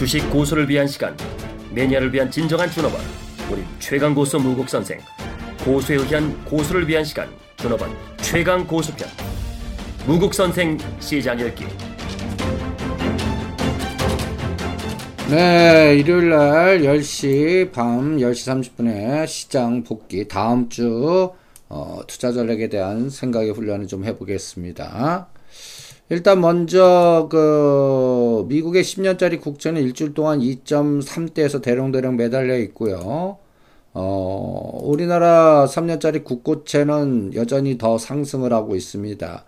주식 고수를 위한 시간, 매니아를 위한 진정한 준업원, 우리 최강 고수 무국 선생, 고수에 의한 고수를 위한 시간, 준업원 최강 고수편, 무국 선생 시장 열기. 네, 일요일 날 10시, 밤 10시 30분에 시장 복귀, 다음 주, 어, 투자 전략에 대한 생각의 훈련을 좀 해보겠습니다. 일단 먼저 그 미국의 10년짜리 국채는 일주일 동안 2.3대에서 대롱대롱 매달려 있고요. 어, 우리나라 3년짜리 국고채는 여전히 더 상승을 하고 있습니다.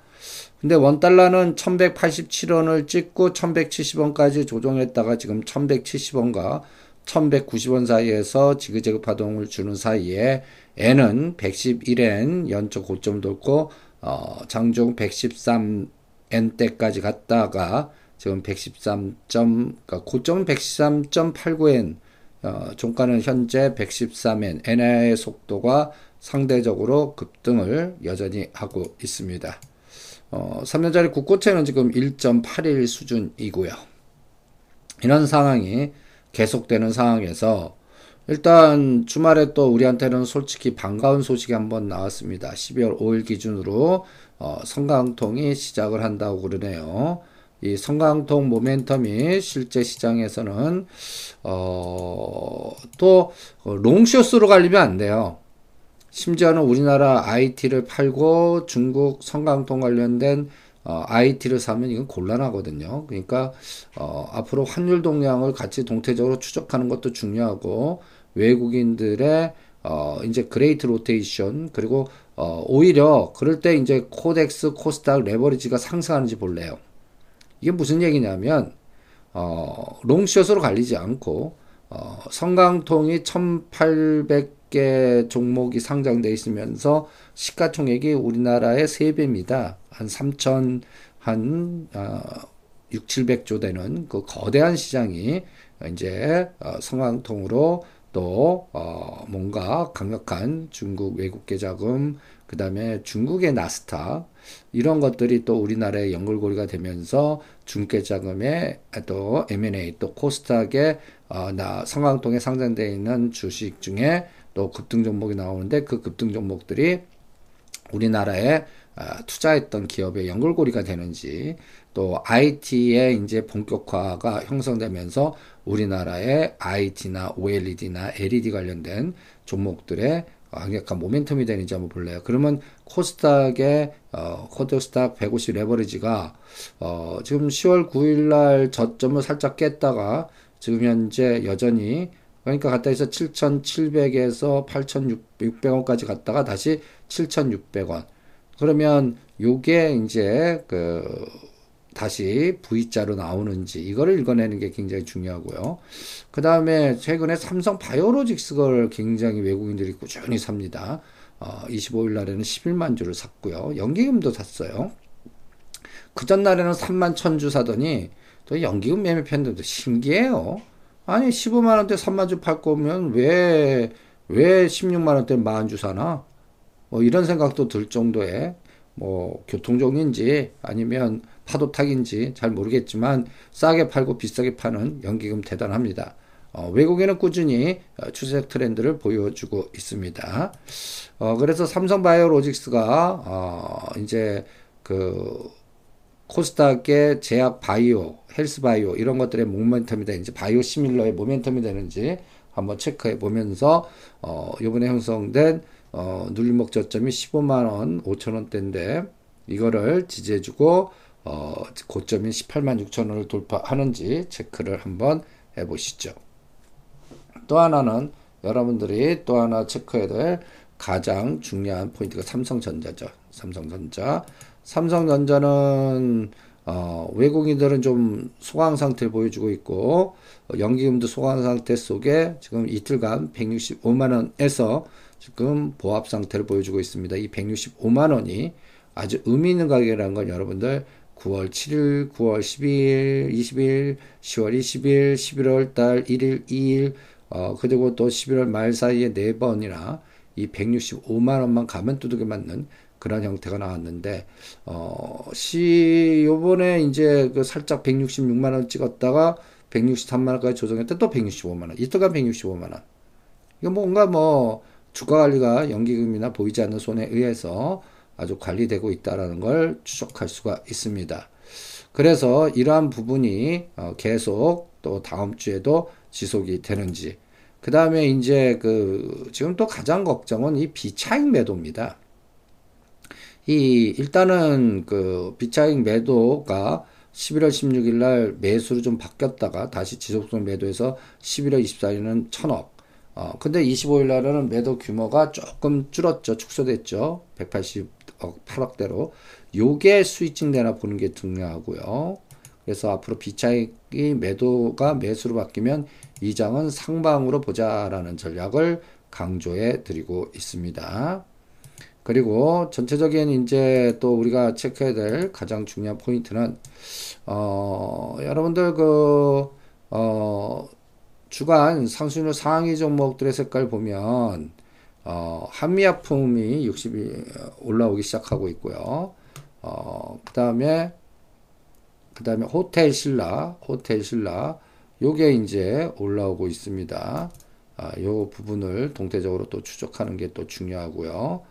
근데 원달러는 1187원을 찍고 1170원까지 조정했다가 지금 1170원과 1190원 사이에서 지그재그 파동을 주는 사이에 N은 111엔 연초 고점 돌고 어, 장중 113 N대까지 갔다가 지금 113. 그러니까 고점은 113.89N 어, 종가는 현재 113N 엔화의 속도가 상대적으로 급등을 여전히 하고 있습니다. 어, 3년짜리 국고채는 지금 1.81 수준이고요. 이런 상황이 계속되는 상황에서 일단 주말에 또 우리한테는 솔직히 반가운 소식이 한번 나왔습니다. 12월 5일 기준으로 어, 성강통이 시작을 한다고 그러네요. 이 성강통 모멘텀이 실제 시장에서는 어, 또 롱쇼스로 갈리면 안 돼요. 심지어는 우리나라 IT를 팔고 중국 성강통 관련된 어, IT를 사면 이건 곤란하거든요. 그러니까 어, 앞으로 환율 동향을 같이 동태적으로 추적하는 것도 중요하고 외국인들의 어, 이제 great rotation 그리고 어, 오히려 그럴 때 이제 KODEX, 코스닥, 레버리지가 상승하는지 볼래요. 이게 무슨 얘기냐면 어, long short으로 갈리지 않고 어, 선강통이 1800개 종목이 상장돼 있으면서 시가총액이 우리나라의 3배입니다. 한 3천 한 어, 6, 700조 되는 그 거대한 시장이 이제 어, 성강통으로 또 어, 뭔가 강력한 중국 외국계 자금 그 다음에 중국의 나스타 이런 것들이 또 우리나라의 연결고리가 되면서 중계 자금의 또 M&A 또 코스닥의 어, 나 성황통에 상장되어 있는 주식 중에 또 급등 종목이 나오는데 그 급등 종목들이 우리나라에 아, 투자했던 기업의 연결고리가 되는지 또 IT의 이제 본격화가 형성되면서 우리나라의 IT나 OLED나 LED 관련된 종목들의 강력한 모멘텀이 되는지 한번 볼래요. 그러면 코스닥의 어, 코드스닥 150 레버리지가 어, 지금 10월 9일 날 저점을 살짝 깼다가 지금 현재 여전히 그러니까 갔다 해서 7,700에서 8,600원까지 갔다가 다시 7,600원. 그러면 요게 이제 그 다시 V자로 나오는지 이거를 읽어내는 게 굉장히 중요하고요. 그 다음에 최근에 삼성 바이오로직스를 굉장히 외국인들이 꾸준히 삽니다. 어, 25일 날에는 11만 주를 샀고요. 연기금도 샀어요. 그 전날에는 3만 천 주 사더니 또 연기금 매매 편들도 신기해요. 아니 15만 원대 3만 주 팔 거면 왜왜 16만 원대 만주 사나? 뭐 이런 생각도 들 정도의 뭐 교통종인지 아니면 파도탁인지 잘 모르겠지만 싸게 팔고 비싸게 파는 연기금 대단합니다. 어, 외국에는 꾸준히 어, 추세 트렌드를 보여주고 있습니다. 어, 그래서 삼성바이오로직스가 어, 이제 그 코스닥의 제약 바이오, 헬스 바이오 이런 것들의 모멘텀이 되는지 바이오 시밀러의 모멘텀이 되는지 한번 체크해 보면서 어, 이번에 형성된 어, 눌림목 저점이 15만 원, 5천 원대인데 이거를 지지해주고 어, 고점인 18만 6천 원을 돌파하는지 체크를 한번 해보시죠. 또 하나는 여러분들이 또 하나 체크해야 될 가장 중요한 포인트가 삼성전자죠. 삼성전자. 삼성전자는 어, 외국인들은 좀 소강 상태를 보여주고 있고 어, 연기금도 소강 상태 속에 지금 이틀간 165만 원에서 지금 보합 상태를 보여주고 있습니다. 이 165만 원이 아주 의미 있는 가격이라는 건 여러분들 9월 7일, 9월 12일, 20일, 10월 20일, 11월 달 1일, 2일, 어, 그리고 또 11월 말 사이에 네 번이나 이 165만 원만 가면 두둑이 맞는 그런 형태가 나왔는데, 어, 시, 요번에 이제 그 살짝 166만 원 찍었다가 163만 원까지 조정했다 또 165만 원. 이틀간 165만 원. 이거 뭔가 뭐 주가 관리가 연기금이나 보이지 않는 손에 의해서 아주 관리되고 있다라는 걸 추적할 수가 있습니다. 그래서 이러한 부분이 어, 계속 또 다음 주에도 지속이 되는지 그 다음에 이제 그 지금 또 가장 걱정은 이 비차익 매도입니다. 이 일단은 그 비차익 매도가 11월 16일 날 매수로 좀 바뀌었다가 다시 지속성 매도해서 11월 24일은 1000억. 어, 근데 25일 날은 매도 규모가 조금 줄었죠. 축소됐죠. 180억, 8억대로. 요게 수익증 되나 보는 게 중요하고요. 그래서 앞으로 비차익이 매도가 매수로 바뀌면 이 장은 상방으로 보자라는 전략을 강조해 드리고 있습니다. 그리고 전체적인 이제 또 우리가 체크해야 될 가장 중요한 포인트는 어 여러분들 그 어 주간 상승률 상위 종목들의 색깔 보면 어 한미약품이 60이 올라오기 시작하고 있고요. 어 그다음에 그다음에 호텔 신라, 호텔 신라 요게 이제 올라오고 있습니다. 아, 요 부분을 동태적으로 또 추적하는 게 또 중요하고요.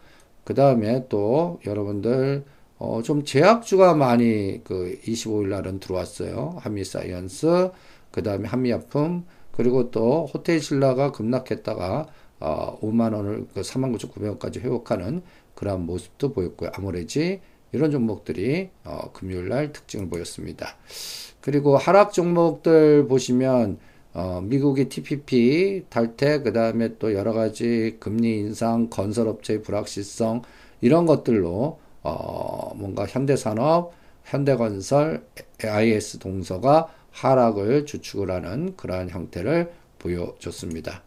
그 다음에 또 여러분들 어, 좀 제약주가 많이 그 25일 날은 들어왔어요. 한미사이언스, 그 다음에 한미약품, 그리고 또 호텔 신라가 급락했다가 어, 5만 원을 그 39,900원까지 회복하는 그런 모습도 보였고요. 아모레지 이런 종목들이 어, 금요일 날 특징을 보였습니다. 그리고 하락 종목들 보시면 어, 미국의 TPP, 탈퇴, 그 다음에 또 여러 가지 금리 인상, 건설업체의 불확실성, 이런 것들로, 어, 뭔가 현대산업, 현대건설, IS 동서가 하락을 주축을 하는 그러한 형태를 보여줬습니다.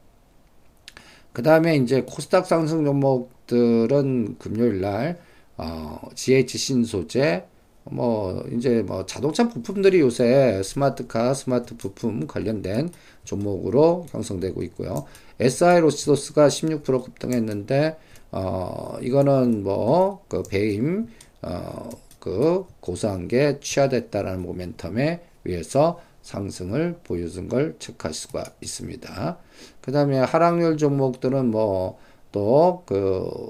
그 다음에 이제 코스닥 상승 종목들은 금요일 날, 어, GH 신소재, 뭐 이제 뭐 자동차 부품들이 요새 스마트카, 스마트 부품 관련된 종목으로 형성되고 있고요. SI 로시도스가 16% 급등했는데 어 이거는 뭐 그 배임 어 그 고소한 게 취하됐다라는 모멘텀에 의해서 상승을 보여준 걸 체크할 수가 있습니다. 그 다음에 하락률 종목들은 뭐 또 그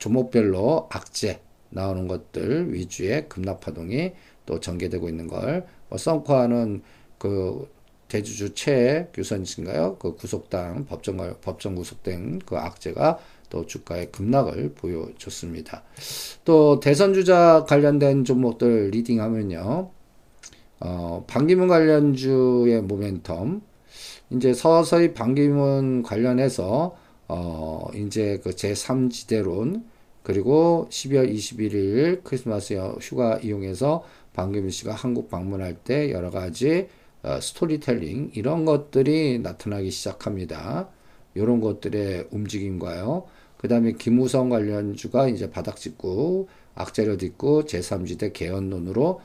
종목별로 악재 나오는 것들 위주의 급락파동이 또 전개되고 있는 걸, 뭐 썬코아는 그 대주주 최 규선신가요? 그 구속당 법정 법정 구속된 그 악재가 또 주가의 급락을 보여줬습니다. 또 대선 주자 관련된 종목들 리딩하면요, 어, 반기문 관련주의 모멘텀, 이제 서서히 반기문 관련해서 어, 이제 그 제3지대론 그리고 12월 21일 크리스마스 휴가 이용해서 방금민 씨가 한국 방문할 때 여러 가지 어, 스토리텔링 이런 것들이 나타나기 시작합니다. 이런 것들의 움직임과요. 그 다음에 김우성 관련주가 이제 바닥 찍고 악재를 딛고 제3지대 개헌론으로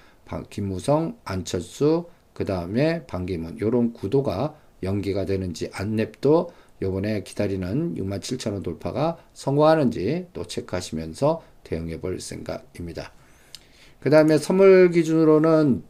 김우성, 안철수, 그 다음에 방기문 이런 구도가 연기가 되는지 안랩도 요번에 기다리는 6만 7천원 돌파가 성공하는지 또 체크하시면서 대응해 볼 생각입니다. 그 다음에 선물 기준으로는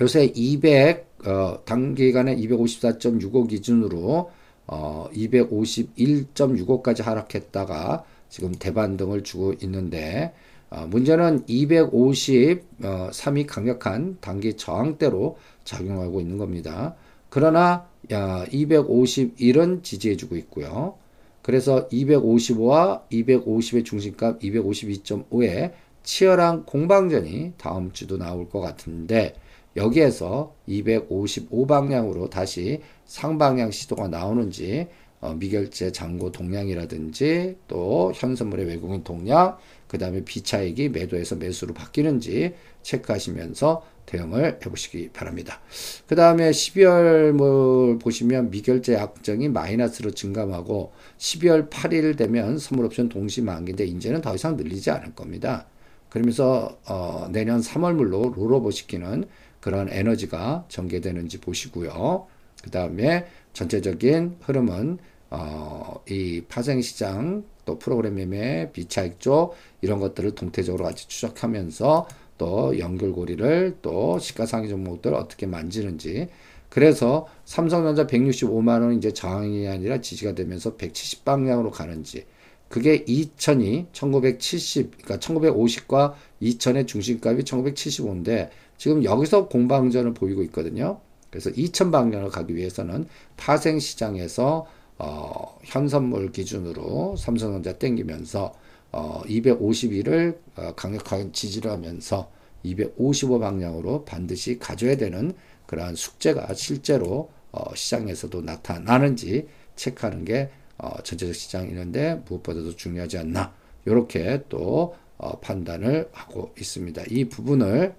요새 200, 어, 단기간에 254.65 기준으로 어, 251.65까지 하락했다가 지금 대반등을 주고 있는데 어, 문제는 250, 어, 3이 강력한 단기 저항대로 작용하고 있는 겁니다. 그러나 야, 251은 지지해주고 있고요. 그래서 255와 250의 중심값 252.5에 치열한 공방전이 다음 주도 나올 것 같은데 여기에서 255 방향으로 다시 상방향 시도가 나오는지 어, 미결제 잔고 동량이라든지 또 현선물의 외국인 동량 그 다음에 비차익이 매도에서 매수로 바뀌는지 체크하시면서 대응을 해보시기 바랍니다. 그 다음에 12월 뭐 보시면 미결제 약정이 마이너스로 증감하고 12월 8일 되면 선물옵션 동시 만기인데 이제는 더 이상 늘리지 않을 겁니다. 그러면서 어, 내년 3월물로 롤오버 시키는 그런 에너지가 전개되는지 보시고요. 그 다음에 전체적인 흐름은 어, 이 파생시장 또 프로그램 매매 비차익 쪽 이런 것들을 동태적으로 같이 추적하면서 또 연결고리를 또 시가상위 종목들 어떻게 만지는지 그래서 삼성전자 165만 원 이제 저항이 아니라 지지가 되면서 170 방향으로 가는지 그게 2000이 1970 그러니까 1950과 2000의 중심값이 1975인데 지금 여기서 공방전을 보이고 있거든요. 그래서 2000 방향을 가기 위해서는 파생 시장에서 어, 현선물 기준으로 삼성전자 땡기면서 어, 251을 어, 강력하게 지지를 하면서 255 방향으로 반드시 가져야 되는 그러한 숙제가 실제로 어, 시장에서도 나타나는지 체크하는 게 어, 전체적 시장이는데 무엇보다도 중요하지 않나 이렇게 또 어, 판단을 하고 있습니다. 이 부분을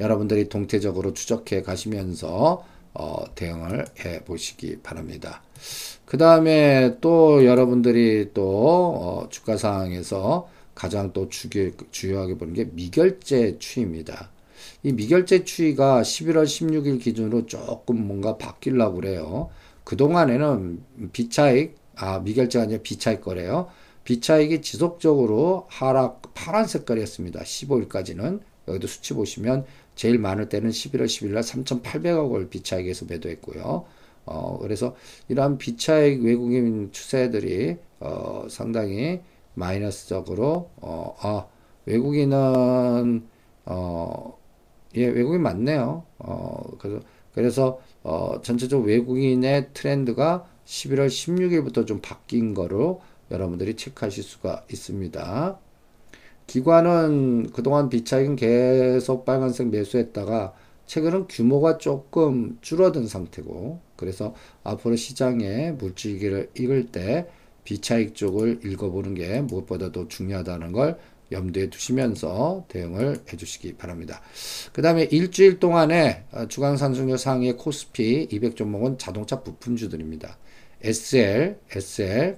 여러분들이 동태적으로 추적해 가시면서 어, 대응을 해 보시기 바랍니다. 그 다음에 또 여러분들이 또 어, 주가 상황에서 가장 또 주기, 주요하게 보는 게 미결제 추이입니다. 이 미결제 추이가 11월 16일 기준으로 조금 뭔가 바뀌려고 그래요. 그동안에는 비차익, 아, 미결제가 아니라 비차익 거래요. 비차익이 지속적으로 하락, 파란 색깔이었습니다. 15일까지는. 여기도 수치 보시면 제일 많을 때는 11월 10일 날 3,800억 을 비차익에서 매도했고요. 어, 그래서 이러한 비차익 외국인 추세들이, 어, 상당히 마이너스적으로, 어, 아, 외국인은, 어, 예, 외국인 맞네요. 어, 그래서, 그래서, 어, 전체적으로 외국인의 트렌드가 11월 16일부터 좀 바뀐 거로 여러분들이 체크하실 수가 있습니다. 기관은 그동안 비차익은 계속 빨간색 매수했다가 최근은 규모가 조금 줄어든 상태고 그래서 앞으로 시장에 물질기를 읽을 때 비차익 쪽을 읽어보는 게 무엇보다도 중요하다는 걸 염두에 두시면서 대응을 해주시기 바랍니다. 그 다음에 일주일 동안에 주간 산승률 상위의 코스피 200 종목은 자동차 부품주들입니다. SL, SL,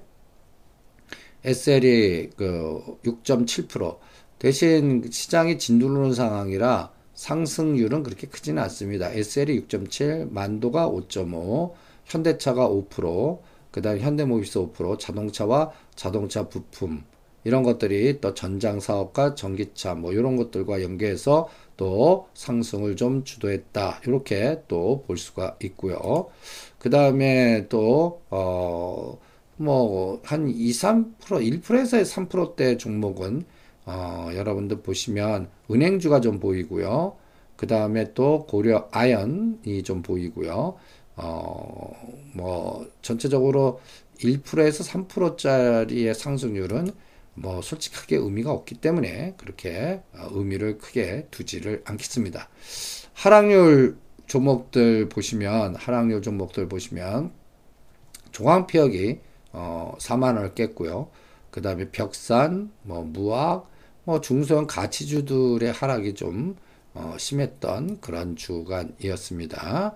SL이 그 6.7% 대신 시장이 진두르는 상황이라 상승률은 그렇게 크지는 않습니다. SL이 6.7, 만도가 5.5, 현대차가 5%, 그 다음 현대모비스 5%, 자동차와 자동차 부품 이런 것들이 또 전장 사업과 전기차 뭐 이런 것들과 연계해서 또 상승을 좀 주도했다. 이렇게 또 볼 수가 있고요. 그 다음에 또, 어, 뭐, 한 2, 3%, 1%에서 3%대 종목은, 어, 여러분들 보시면 은행주가 좀 보이고요. 그 다음에 또 고려 아연이 좀 보이고요. 어, 뭐, 전체적으로 1%에서 3%짜리의 상승률은 뭐 솔직하게 의미가 없기 때문에 그렇게 어, 의미를 크게 두지를 않겠습니다. 하락률 종목들 보시면 하락률 종목들 보시면 종합피혁이 어 4만 원을 깼고요. 그 다음에 벽산, 뭐 무학, 뭐 중소형 가치주들의 하락이 좀 어, 심했던 그런 주간이었습니다.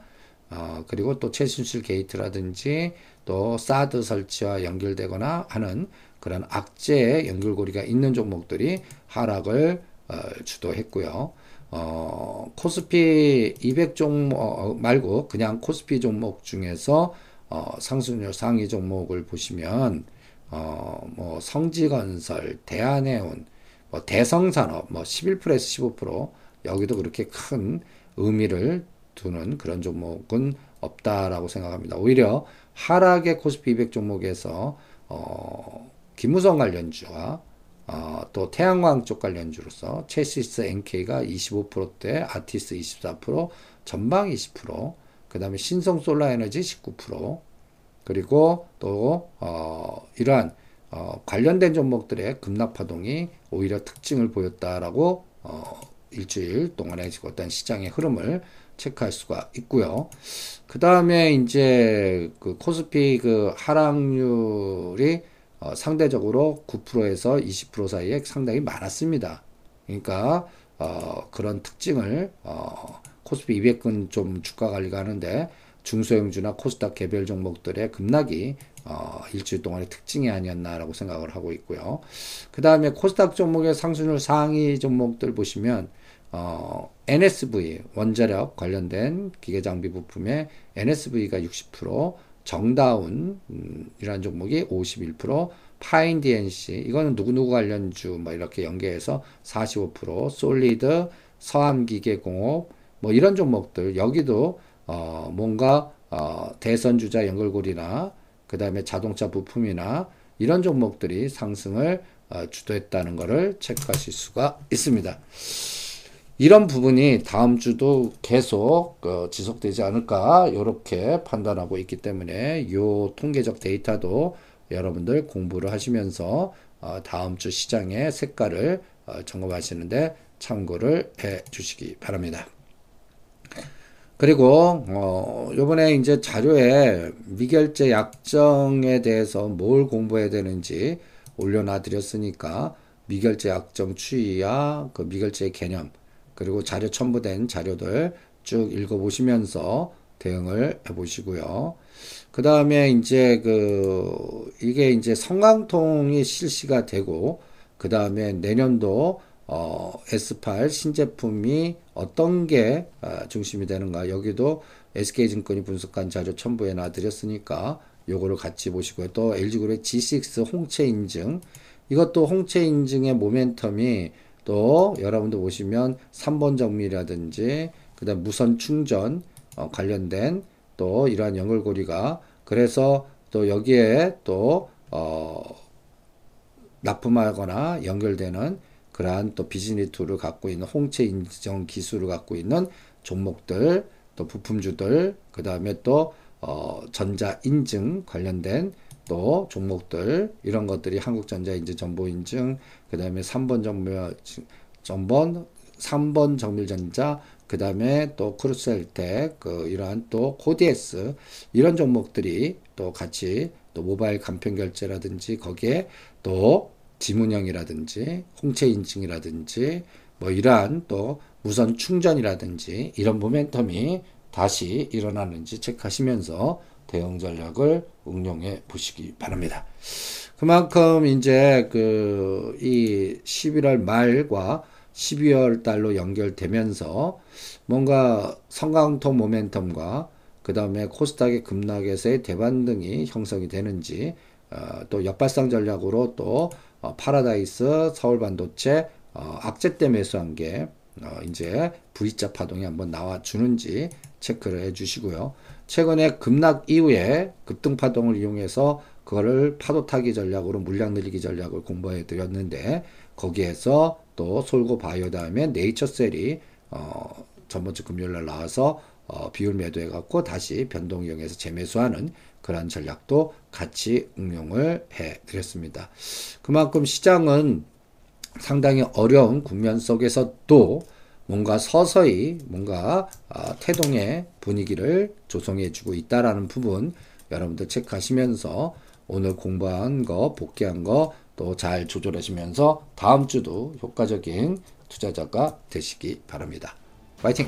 어, 그리고 또 최순실 게이트라든지 또 사드 설치와 연결되거나 하는 그런 악재의 연결고리가 있는 종목들이 하락을 어, 주도했고요. 어, 코스피 200 종목 어, 말고 그냥 코스피 종목 중에서 어, 상승률 상위 종목을 보시면 어, 뭐 성지건설, 대한해운, 뭐 대성산업 뭐 11%에서 15% 여기도 그렇게 큰 의미를 두는 그런 종목은 없다라고 생각합니다. 오히려 하락의 코스피 200 종목에서 어, 기무성 관련주와 어, 또 태양광 쪽 관련주로서 체시스 NK가 25%대, 아티스 24%, 전방 20%, 그 다음에 신성 솔라 에너지 19%, 그리고 또 어, 이러한 어, 관련된 종목들의 급락파동이 오히려 특징을 보였다라고 어, 일주일 동안의 어떤 시장의 흐름을 체크할 수가 있고요. 그 다음에 이제 그 코스피 그 하락률이 어, 상대적으로 9%에서 20% 사이에 상당히 많았습니다. 그러니까 어, 그런 특징을 어, 코스피 200은 좀 주가 관리가 하는데 중소형주나 코스닥 개별 종목들의 급락이 어, 일주일 동안의 특징이 아니었나라고 생각을 하고 있고요. 그 다음에 코스닥 종목의 상승률 상위 종목들 보시면 어, NSV 원자력 관련된 기계장비 부품의 NSV가 60%, 정다운 음, 이런 종목이 51%, 파인 DNC 이거는 누구누구 관련주 뭐 이렇게 연계해서 45%, 솔리드, 서암기계공업 뭐 이런 종목들 여기도 어, 뭔가 어, 대선 주자 연결고리나 그 다음에 자동차 부품이나 이런 종목들이 상승을 어, 주도했다는 것을 체크하실 수가 있습니다. 이런 부분이 다음 주도 계속 어, 지속되지 않을까 이렇게 판단하고 있기 때문에 이 통계적 데이터도 여러분들 공부를 하시면서 어, 다음 주 시장의 색깔을 어, 점검하시는데 참고를 해 주시기 바랍니다. 그리고 어 요번에 이제 자료에 미결제 약정에 대해서 뭘 공부해야 되는지 올려놔 드렸으니까 미결제 약정 추이야 그 미결제 개념 그리고 자료 첨부된 자료들 쭉 읽어 보시면서 대응을 해 보시고요. 그 다음에 이제 그 이게 이제 성강통이 실시가 되고 그 다음에 내년도 어, S8 신제품이 어떤 게 어, 중심이 되는가 여기도 SK증권이 분석한 자료 첨부해 놔드렸으니까 요거를 같이 보시고요. 또 LG그룹의 G6 홍채 인증 이것도 홍채 인증의 모멘텀이 또 여러분들 보시면 3번 정밀이라든지 그 다음 무선 충전 어, 관련된 또 이러한 연결고리가 그래서 또 여기에 또 어, 납품하거나 연결되는 그러한 또 비즈니스 tool을 갖고 있는 홍채 인증 기술을 갖고 있는 종목들, 또 부품주들, 그 다음에 또 어, 전자 인증 관련된 또 종목들 이런 것들이 한국전자 인증 정보 인증 그 다음에 삼본정밀 전번 3번 정밀전자 그 다음에 또 크루셀텍 그 이러한 또 코디에스 이런 종목들이 또 같이 또 모바일 간편 결제라든지 거기에 또 지문형이라든지 홍채 인증이라든지 뭐 이러한 또 무선 충전이라든지 이런 모멘텀이 다시 일어나는지 체크하시면서 대응 전략을 응용해 보시기 바랍니다. 그만큼 이제 그 이 11월 말과 12월 달로 연결되면서 뭔가 선강통 모멘텀과 그 다음에 코스닥의 급락에서의 대반등이 형성이 되는지 어, 또 역발상 전략으로 또 어, 파라다이스, 서울반도체, 어, 악재 때 매수한 게 어, 이제 V자 파동이 한번 나와 주는지 체크를 해 주시고요. 최근에 급락 이후에 급등 파동을 이용해서 그거를 파도 타기 전략으로 물량 늘리기 전략을 공부해 드렸는데 거기에서 또 솔고 바이오 다음에 네이처셀이 어, 전번 주 금요일 날 나와서 어, 비율 매도해 갖고 다시 변동 이용해서 재매수하는 그런 전략도 같이 응용을 해 드렸습니다. 그만큼 시장은 상당히 어려운 국면 속에서도 뭔가 서서히 뭔가 어, 태동의 분위기를 조성해 주고 있다라는 부분 여러분들 체크하시면서 오늘 공부한 거 복귀한 거 또 잘 조절하시면서 다음 주도 효과적인 투자자가 되시기 바랍니다. 파이팅!